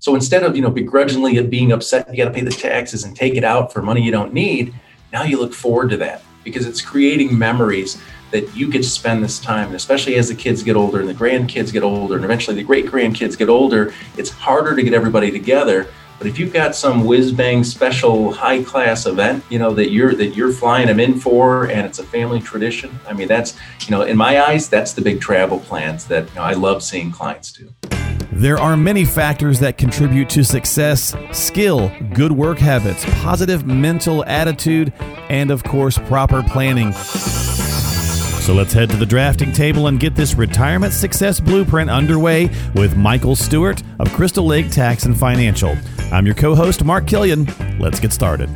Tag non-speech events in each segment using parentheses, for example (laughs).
So instead of, you know, begrudgingly being upset, you got to pay the taxes and take it out for money you don't need, now you look forward to that because it's creating memories that you get to spend this time. And especially as the kids get older and the grandkids get older and eventually the great grandkids get older, it's harder to get everybody together. But if you've got some whiz bang special high class event, you know that you're that you're flying them in for, and it's a family tradition. I mean, that's you know, in my eyes, that's the big travel plans that you know, I love seeing clients do. There are many factors that contribute to success skill, good work habits, positive mental attitude, and of course, proper planning. So let's head to the drafting table and get this retirement success blueprint underway with Michael Stewart of Crystal Lake Tax and Financial. I'm your co host, Mark Killian. Let's get started.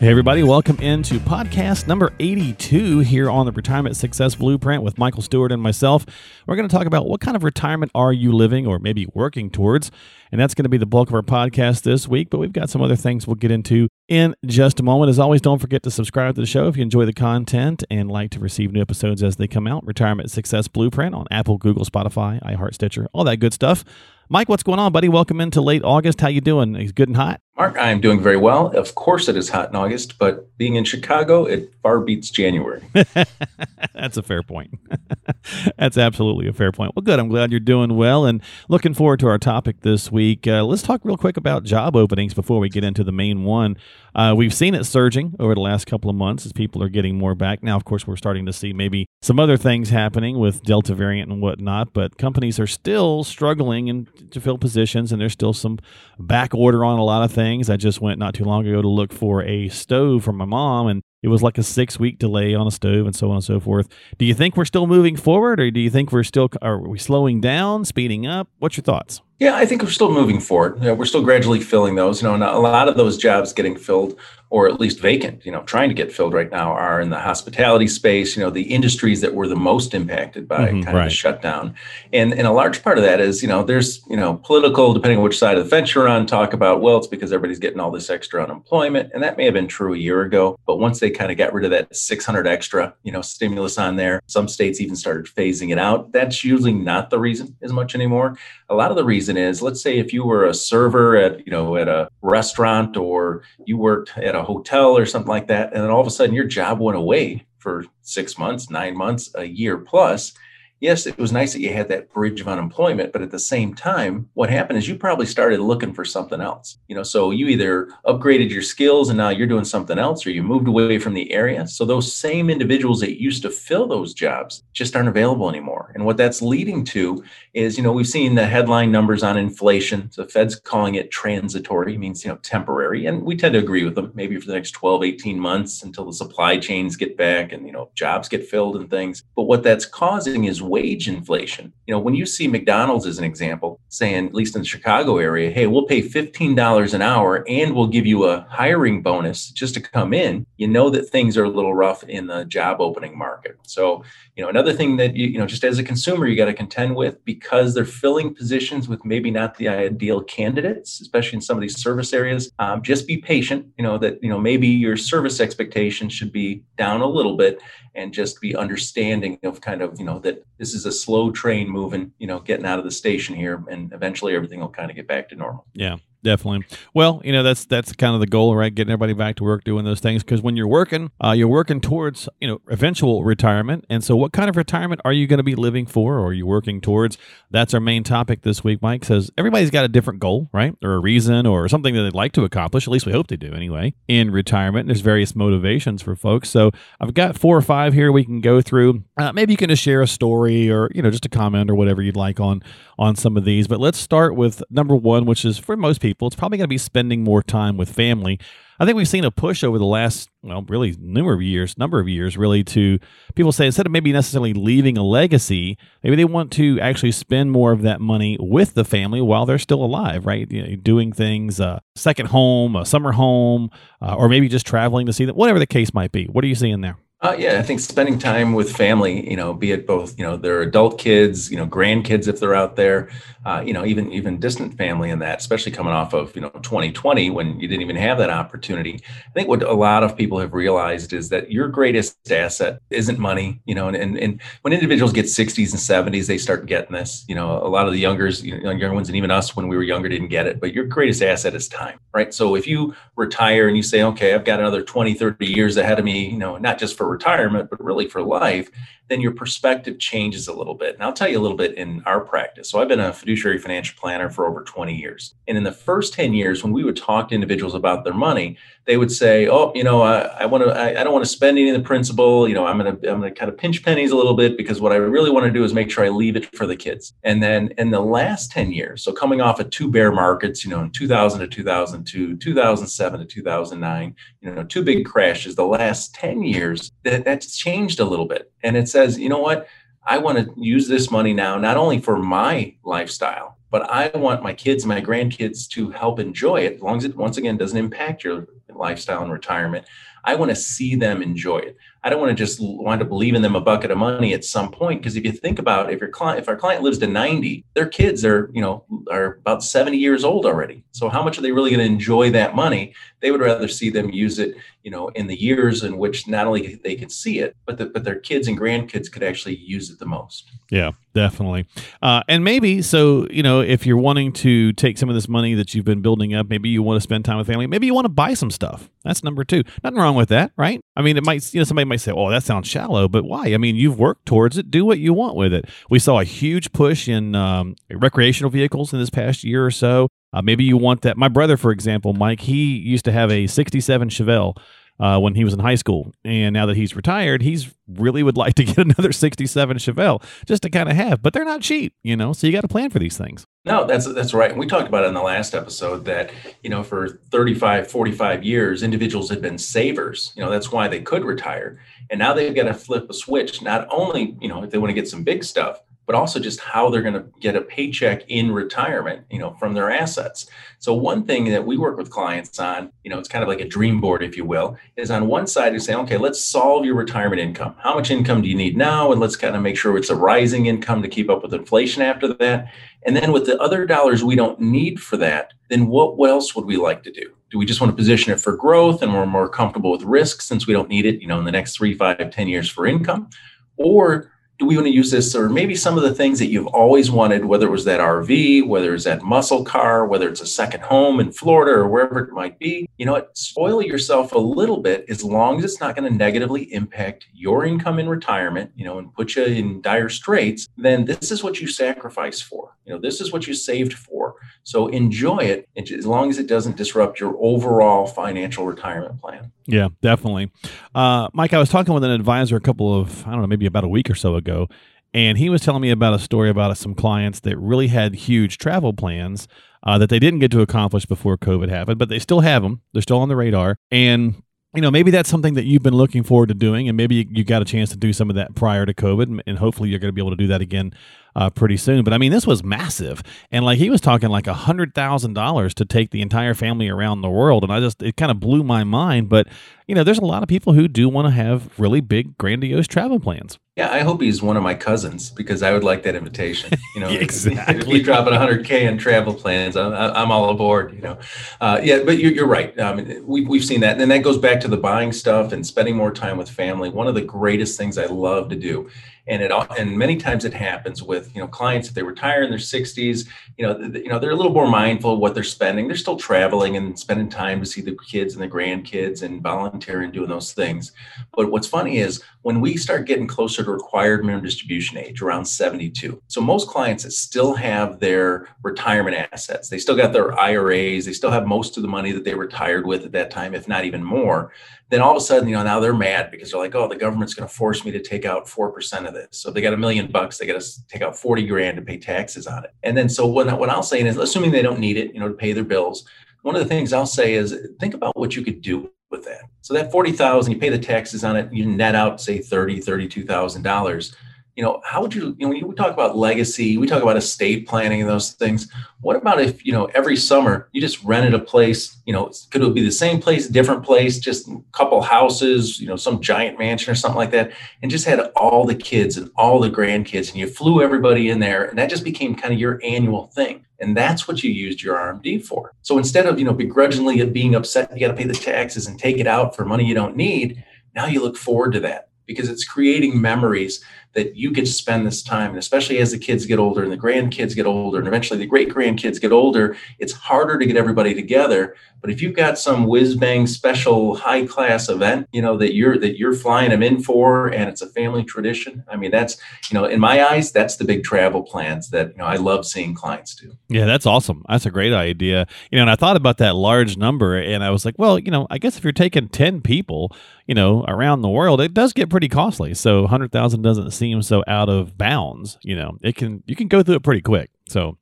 Hey, everybody, welcome into podcast number 82 here on the Retirement Success Blueprint with Michael Stewart and myself. We're going to talk about what kind of retirement are you living or maybe working towards. And that's going to be the bulk of our podcast this week, but we've got some other things we'll get into in just a moment. As always, don't forget to subscribe to the show if you enjoy the content and like to receive new episodes as they come out. Retirement Success Blueprint on Apple, Google, Spotify, iHeart, Stitcher, all that good stuff. Mike, what's going on, buddy? Welcome into late August. How you doing? Is good and hot? Mark, I am doing very well. Of course, it is hot in August, but being in Chicago, it far beats January. (laughs) That's a fair point. (laughs) That's absolutely a fair point. Well, good. I'm glad you're doing well and looking forward to our topic this week. Uh, let's talk real quick about job openings before we get into the main one. Uh, we've seen it surging over the last couple of months as people are getting more back. Now, of course, we're starting to see maybe some other things happening with Delta variant and whatnot, but companies are still struggling and to fill positions, and there's still some back order on a lot of things. I just went not too long ago to look for a stove for my mom, and it was like a six week delay on a stove and so on and so forth. Do you think we're still moving forward, or do you think we're still are we slowing down, speeding up? What's your thoughts? Yeah, I think we're still moving forward. You know, we're still gradually filling those. You know, and a lot of those jobs getting filled or at least vacant, you know, trying to get filled right now are in the hospitality space, you know, the industries that were the most impacted by mm-hmm, kind right. of the shutdown. And, and a large part of that is, you know, there's, you know, political, depending on which side of the fence you're on, talk about, well, it's because everybody's getting all this extra unemployment. And that may have been true a year ago. But once they kind of got rid of that 600 extra, you know, stimulus on there, some states even started phasing it out. That's usually not the reason as much anymore. A lot of the reason is, let's say if you were a server at, you know, at a restaurant or you worked at a a hotel or something like that, and then all of a sudden your job went away for six months, nine months, a year plus, yes, it was nice that you had that bridge of unemployment, but at the same time, what happened is you probably started looking for something else. You know, so you either upgraded your skills and now you're doing something else, or you moved away from the area. So those same individuals that used to fill those jobs just aren't available anymore. And what that's leading to is, you know, we've seen the headline numbers on inflation. So Fed's calling it transitory, means, you know, temporary. And we tend to agree with them, maybe for the next 12, 18 months until the supply chains get back and, you know, jobs get filled and things. But what that's causing is wage inflation. You know, when you see McDonald's as an example saying, at least in the Chicago area, hey, we'll pay $15 an hour and we'll give you a hiring bonus just to come in, you know that things are a little rough in the job opening market. So, you know, another thing that you, you know, just as a consumer, you got to contend with because they're filling positions with maybe not the ideal candidates, especially in some of these service areas. Um, just be patient. You know that you know maybe your service expectations should be down a little bit, and just be understanding of kind of you know that this is a slow train moving, you know, getting out of the station here, and eventually everything will kind of get back to normal. Yeah, Definitely. Well, you know that's that's kind of the goal, right? Getting everybody back to work, doing those things. Because when you're working, uh, you're working towards you know eventual retirement. And so, what kind of retirement are you going to be living for, or are you working towards? That's our main topic this week. Mike says everybody's got a different goal, right, or a reason, or something that they'd like to accomplish. At least we hope they do, anyway. In retirement, there's various motivations for folks. So I've got four or five here we can go through. Uh, maybe you can just share a story, or you know, just a comment or whatever you'd like on on some of these. But let's start with number one, which is for most people, it's probably going to be spending more time with family. I think we've seen a push over the last, well, really number of years, number of years, really, to people say instead of maybe necessarily leaving a legacy, maybe they want to actually spend more of that money with the family while they're still alive, right? You know, doing things, uh, second home, a summer home, uh, or maybe just traveling to see them, whatever the case might be. What are you seeing there? Uh, yeah, I think spending time with family, you know, be it both, you know, their adult kids, you know, grandkids if they're out there, uh, you know, even even distant family in that, especially coming off of you know 2020 when you didn't even have that opportunity. I think what a lot of people have realized is that your greatest asset isn't money, you know, and and, and when individuals get 60s and 70s, they start getting this. You know, a lot of the youngers, you know, younger ones, and even us when we were younger didn't get it. But your greatest asset is time, right? So if you retire and you say, okay, I've got another 20, 30 years ahead of me, you know, not just for retirement, but really for life, then your perspective changes a little bit. And I'll tell you a little bit in our practice. So I've been a fiduciary financial planner for over 20 years. And in the first 10 years, when we would talk to individuals about their money, they would say, "Oh, you know, I, I want to, I, I, don't want to spend any of the principal. You know, I'm gonna, I'm gonna kind of pinch pennies a little bit because what I really want to do is make sure I leave it for the kids." And then in the last 10 years, so coming off of two bear markets, you know, in 2000 to 2002, 2007 to 2009, you know, two big crashes. The last 10 years, that, that's changed a little bit, and it says, you know what? I want to use this money now, not only for my lifestyle, but I want my kids, my grandkids to help enjoy it as long as it, once again, doesn't impact your lifestyle and retirement. I want to see them enjoy it. I don't want to just wind up leaving them a bucket of money at some point. Because if you think about if your client, if our client lives to 90, their kids are, you know, are about 70 years old already. So how much are they really going to enjoy that money? They would rather see them use it, you know, in the years in which not only they can see it, but the, but their kids and grandkids could actually use it the most. Yeah, definitely. Uh, and maybe so, you know, if you're wanting to take some of this money that you've been building up, maybe you want to spend time with family. Maybe you want to buy some stuff. That's number two. Nothing wrong with that, right? I mean, it might, you know, somebody might say, "Oh, that sounds shallow," but why? I mean, you've worked towards it. Do what you want with it. We saw a huge push in um, recreational vehicles in this past year or so. Uh, maybe you want that. My brother, for example, Mike, he used to have a '67 Chevelle uh, when he was in high school. And now that he's retired, he's really would like to get (laughs) another 67 Chevelle just to kind of have, but they're not cheap, you know, so you got to plan for these things. No, that's that's right. And we talked about it in the last episode that, you know, for 35, 45 years, individuals had been savers. You know, that's why they could retire. And now they've got to flip a switch, not only, you know, if they want to get some big stuff, but also just how they're going to get a paycheck in retirement, you know, from their assets. So one thing that we work with clients on, you know, it's kind of like a dream board, if you will, is on one side you say, okay, let's solve your retirement income. How much income do you need now? And let's kind of make sure it's a rising income to keep up with inflation after that. And then with the other dollars we don't need for that, then what, else would we like to do? Do we just want to position it for growth and we're more comfortable with risk since we don't need it, you know, in the next three, five, ten years for income? Or do we want to use this or maybe some of the things that you've always wanted whether it was that rv whether it's that muscle car whether it's a second home in florida or wherever it might be you know what spoil yourself a little bit as long as it's not going to negatively impact your income in retirement you know and put you in dire straits then this is what you sacrifice for you know this is what you saved for. So enjoy it as long as it doesn't disrupt your overall financial retirement plan yeah definitely uh, mike i was talking with an advisor a couple of i don't know maybe about a week or so ago and he was telling me about a story about some clients that really had huge travel plans uh, that they didn't get to accomplish before COVID happened, but they still have them. They're still on the radar, and you know maybe that's something that you've been looking forward to doing, and maybe you got a chance to do some of that prior to COVID, and hopefully you're going to be able to do that again uh, pretty soon. But I mean, this was massive, and like he was talking like a hundred thousand dollars to take the entire family around the world, and I just it kind of blew my mind. But you know, there's a lot of people who do want to have really big, grandiose travel plans. Yeah, I hope he's one of my cousins because I would like that invitation. You know, (laughs) exactly. if we drop at 100k in travel plans, I'm, I'm all aboard. You know, uh, yeah, but you're, you're right. Um, we, we've seen that, and then that goes back to the buying stuff and spending more time with family. One of the greatest things I love to do and it and many times it happens with you know clients if they retire in their 60s you know you know they're a little more mindful of what they're spending. They're still traveling and spending time to see the kids and the grandkids and volunteering doing those things. But what's funny is when we start getting closer to required minimum distribution age around 72 so most clients that still have their retirement assets they still got their iras they still have most of the money that they retired with at that time if not even more then all of a sudden, you know, now they're mad because they're like, oh, the government's going to force me to take out 4% of this. So they got a million bucks, they got to take out 40 grand to pay taxes on it. And then, so what, what I'll say is, assuming they don't need it, you know, to pay their bills, one of the things I'll say is think about what you could do with that. So that 40,000, you pay the taxes on it, you net out, say 30, $32,000 you know, how would you, you know, we talk about legacy, we talk about estate planning and those things. What about if, you know, every summer you just rented a place, you know, could it be the same place, different place, just a couple houses, you know, some giant mansion or something like that, and just had all the kids and all the grandkids and you flew everybody in there and that just became kind of your annual thing. And that's what you used your RMD for. So instead of, you know, begrudgingly being upset, you got to pay the taxes and take it out for money you don't need, now you look forward to that because it's creating memories that you get to spend this time. And especially as the kids get older and the grandkids get older and eventually the great grandkids get older, it's harder to get everybody together. But if you've got some whiz bang special high class event, you know, that you're that you're flying them in for and it's a family tradition, I mean, that's, you know, in my eyes, that's the big travel plans that, you know, I love seeing clients do. Yeah, that's awesome. That's a great idea. You know, and I thought about that large number and I was like, well, you know, I guess if you're taking 10 people, you know, around the world, it does get pretty costly. So 100,000 doesn't seem so out of bounds. You know, it can you can go through it pretty quick. So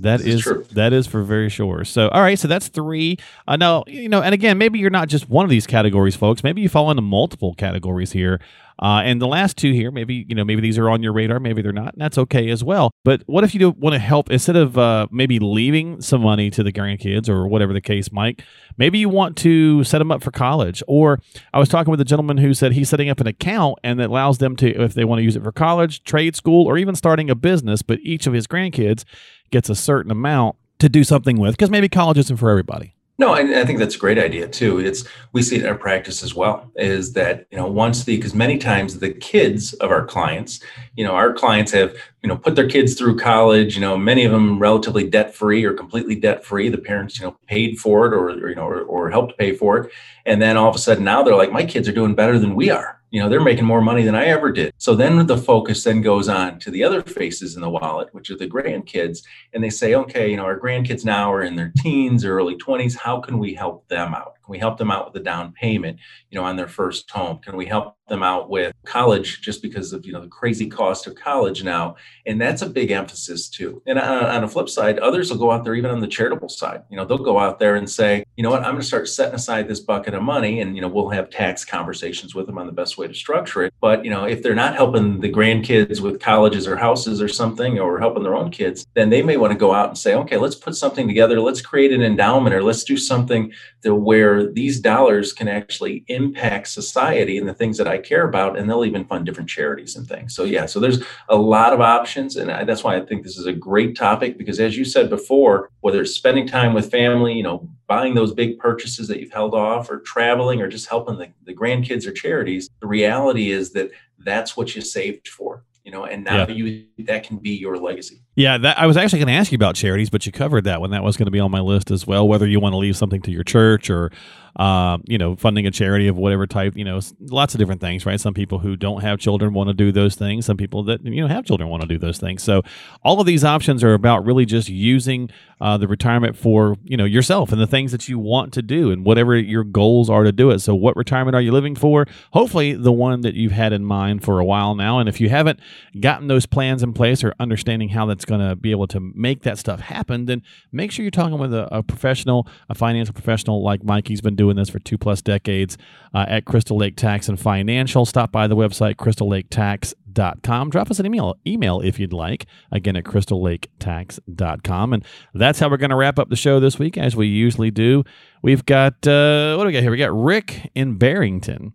that is, is that is for very sure. So all right, so that's three. Uh, now you know, and again, maybe you're not just one of these categories, folks. Maybe you fall into multiple categories here. Uh, and the last two here, maybe you know, maybe these are on your radar, maybe they're not, and that's okay as well. But what if you want to help instead of uh, maybe leaving some money to the grandkids or whatever the case, Mike? Maybe you want to set them up for college. Or I was talking with a gentleman who said he's setting up an account and that allows them to, if they want to use it for college, trade school, or even starting a business. But each of his grandkids gets a certain amount to do something with because maybe college isn't for everybody. No, I, I, think that's a great idea too. It's we see it in our practice as well. Is that you know once the because many times the kids of our clients, you know, our clients have you know put their kids through college. You know, many of them relatively debt free or completely debt free. The parents you know paid for it or, or you know or, or helped pay for it, and then all of a sudden now they're like, my kids are doing better than we are you know they're making more money than i ever did. So then the focus then goes on to the other faces in the wallet which are the grandkids and they say okay you know our grandkids now are in their teens or early 20s how can we help them out we help them out with a down payment you know on their first home? Can we help them out with college just because of you know the crazy cost of college now? And that's a big emphasis too. And on, on the flip side others will go out there even on the charitable side. You know they'll go out there and say you know what? I'm going to start setting aside this bucket of money and you know we'll have tax conversations with them on the best way to structure it. But you know if they're not helping the grandkids with colleges or houses or something or helping their own kids then they may want to go out and say okay let's put something together. Let's create an endowment or let's do something to where these dollars can actually impact society and the things that i care about and they'll even fund different charities and things so yeah so there's a lot of options and I, that's why i think this is a great topic because as you said before whether it's spending time with family you know buying those big purchases that you've held off or traveling or just helping the, the grandkids or charities the reality is that that's what you saved for you know and now yeah. you that can be your legacy yeah that i was actually going to ask you about charities but you covered that one that was going to be on my list as well whether you want to leave something to your church or uh, you know, funding a charity of whatever type, you know, lots of different things, right? Some people who don't have children want to do those things. Some people that, you know, have children want to do those things. So all of these options are about really just using uh, the retirement for, you know, yourself and the things that you want to do and whatever your goals are to do it. So what retirement are you living for? Hopefully the one that you've had in mind for a while now. And if you haven't gotten those plans in place or understanding how that's going to be able to make that stuff happen, then make sure you're talking with a, a professional, a financial professional like Mikey's been doing this for two plus decades uh, at Crystal Lake Tax and Financial. Stop by the website, crystallaketax.com. Drop us an email, email if you'd like, again at crystallaketax.com. And that's how we're going to wrap up the show this week, as we usually do. We've got, uh, what do we got here? We got Rick in Barrington.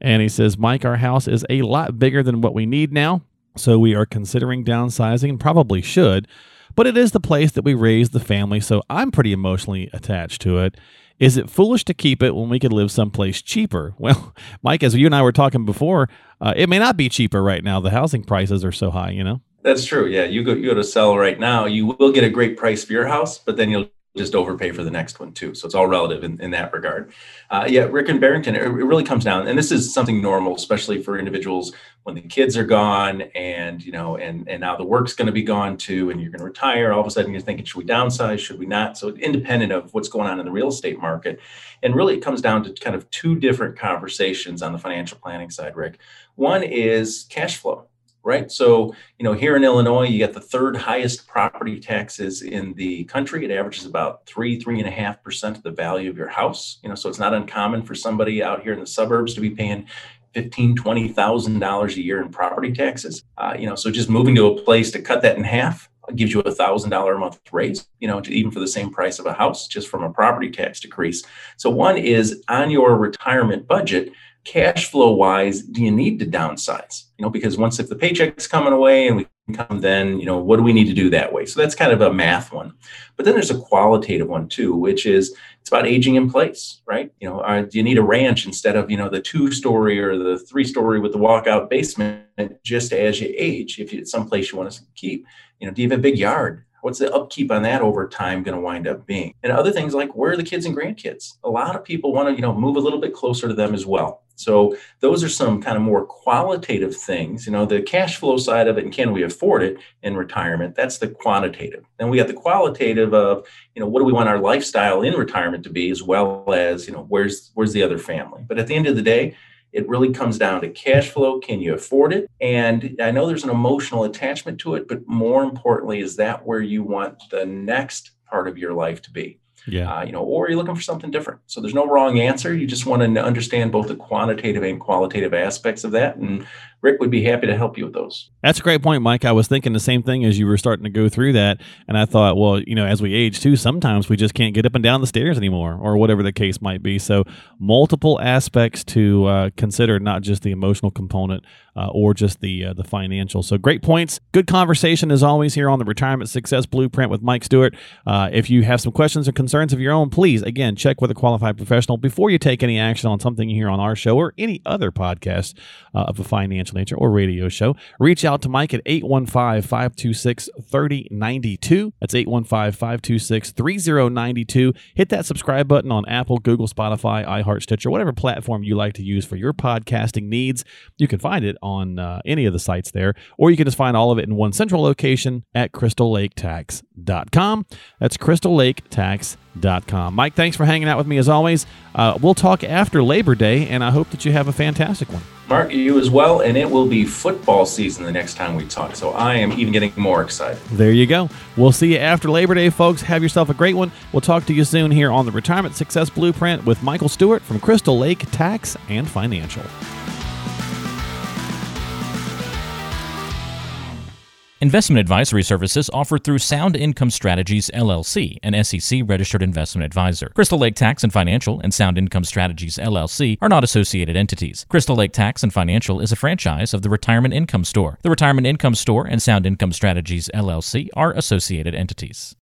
And he says, Mike, our house is a lot bigger than what we need now. So we are considering downsizing, and probably should, but it is the place that we raised the family, so I'm pretty emotionally attached to it. Is it foolish to keep it when we could live someplace cheaper? (laughs) Well, Mike, as you and I were talking before, uh, it may not be cheaper right now. The housing prices are so high, you know? That's true. Yeah. You go, you go to sell right now, you will get a great price for your house, but then you'll just overpay for the next one too. So it's all relative in, in that regard. Uh, yeah, Rick and Barrington, it, it, really comes down, and this is something normal, especially for individuals when the kids are gone, and you know, and and now the work's going to be gone too, and you're going to retire. All of a sudden, you're thinking, should we downsize? Should we not? So independent of what's going on in the real estate market, and really it comes down to kind of two different conversations on the financial planning side, Rick. One is cash flow right? So, you know, here in Illinois, you get the third highest property taxes in the country. It averages about three, three and a half percent of the value of your house. You know, so it's not uncommon for somebody out here in the suburbs to be paying fifteen, twenty thousand dollars a year in property taxes. Uh, you know, so just moving to a place to cut that in half gives you a thousand dollar a month raise. You know, even for the same price of a house, just from a property tax decrease. So one is on your retirement budget cash flow wise, do you need to downsize? You know, because once if the paycheck's coming away and we come then, you know, what do we need to do that way? So that's kind of a math one. But then there's a qualitative one too, which is it's about aging in place, right? You know, uh, do you need a ranch instead of, you know, the two story or the three story with the walkout basement just as you age, if it's someplace you want to keep? You know, do you have a big yard? What's the upkeep on that over time going to wind up being? And other things like where are the kids and grandkids? A lot of people want to you know move a little bit closer to them as well. So those are some kind of more qualitative things you know the cash flow side of it and can we afford it in retirement? That's the quantitative. Then we got the qualitative of you know what do we want our lifestyle in retirement to be as well as you know where's where's the other family? But at the end of the day it really comes down to cash flow. Can you afford it? And I know there's an emotional attachment to it, but more importantly, is that where you want the next part of your life to be? Yeah. Uh, you know, or are you're looking for something different. So there's no wrong answer. You just want to understand both the quantitative and qualitative aspects of that. And Rick would be happy to help you with those. That's a great point, Mike. I was thinking the same thing as you were starting to go through that. And I thought, well, you know, as we age too, sometimes we just can't get up and down the stairs anymore or whatever the case might be. So, multiple aspects to uh, consider, not just the emotional component uh, or just the, uh, the financial. So, great points. Good conversation as always here on the Retirement Success Blueprint with Mike Stewart. Uh, if you have some questions or concerns of your own, please, again, check with a qualified professional before you take any action on something hear on our show or any other podcast uh, of a financial nature or radio show. Reach out to Mike at 815 526 3092. That's 815 526 3092. Hit that subscribe button on Apple, Google, Spotify, iHeart, Stitcher, whatever platform you like to use for your podcasting needs. You can find it on uh, any of the sites there, or you can just find all of it in one central location at crystallaketax.com. That's crystallaketax.com. Mike, thanks for hanging out with me as always. Uh, we'll talk after Labor Day, and I hope that you have a fantastic one. Mark, you as well, and it will be football season the next time we talk. So I am even getting more excited. There you go. We'll see you after Labor Day, folks. Have yourself a great one. We'll talk to you soon here on the Retirement Success Blueprint with Michael Stewart from Crystal Lake Tax and Financial. Investment advisory services offered through Sound Income Strategies LLC, an SEC registered investment advisor. Crystal Lake Tax and Financial and Sound Income Strategies LLC are not associated entities. Crystal Lake Tax and Financial is a franchise of the Retirement Income Store. The Retirement Income Store and Sound Income Strategies LLC are associated entities.